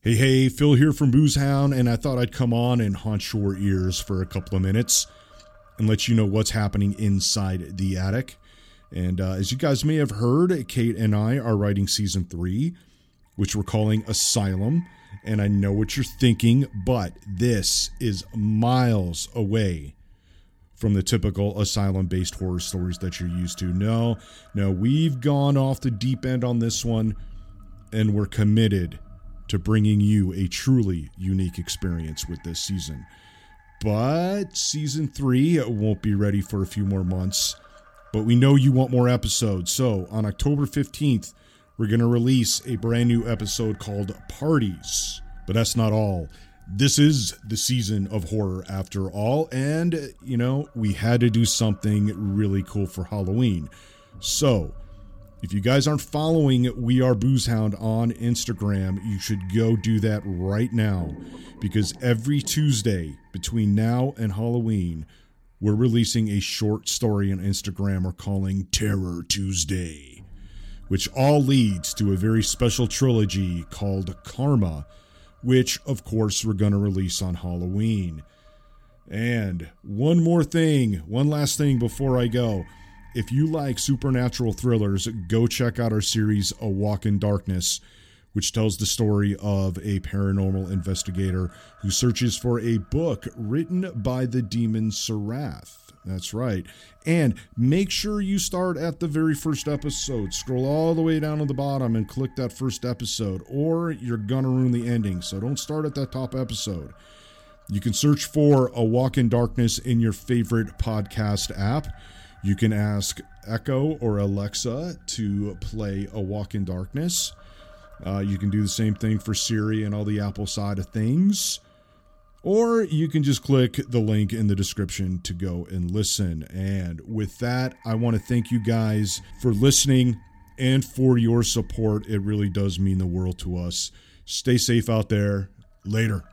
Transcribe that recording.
Hey, hey, Phil here from Boozehound, and I thought I'd come on and haunt your ears for a couple of minutes and let you know what's happening inside the attic. And uh, as you guys may have heard, Kate and I are writing season three, which we're calling Asylum. And I know what you're thinking, but this is miles away from the typical asylum based horror stories that you're used to. No, no, we've gone off the deep end on this one, and we're committed to bringing you a truly unique experience with this season. But season three won't be ready for a few more months. But we know you want more episodes. So on October 15th, we're going to release a brand new episode called Parties. But that's not all. This is the season of horror after all. And, you know, we had to do something really cool for Halloween. So if you guys aren't following We Are Boozehound on Instagram, you should go do that right now because every Tuesday between now and Halloween, we're releasing a short story on Instagram we're calling Terror Tuesday, which all leads to a very special trilogy called Karma, which, of course, we're going to release on Halloween. And one more thing, one last thing before I go. If you like supernatural thrillers, go check out our series, A Walk in Darkness, which tells the story of a paranormal investigator who searches for a book written by the demon Sarath. That's right. And make sure you start at the very first episode. Scroll all the way down to the bottom and click that first episode, or you're going to ruin the ending. So don't start at that top episode. You can search for A Walk in Darkness in your favorite podcast app. You can ask Echo or Alexa to play A Walk in Darkness. Uh, you can do the same thing for Siri and all the Apple side of things. Or you can just click the link in the description to go and listen. And with that, I want to thank you guys for listening and for your support. It really does mean the world to us. Stay safe out there. Later.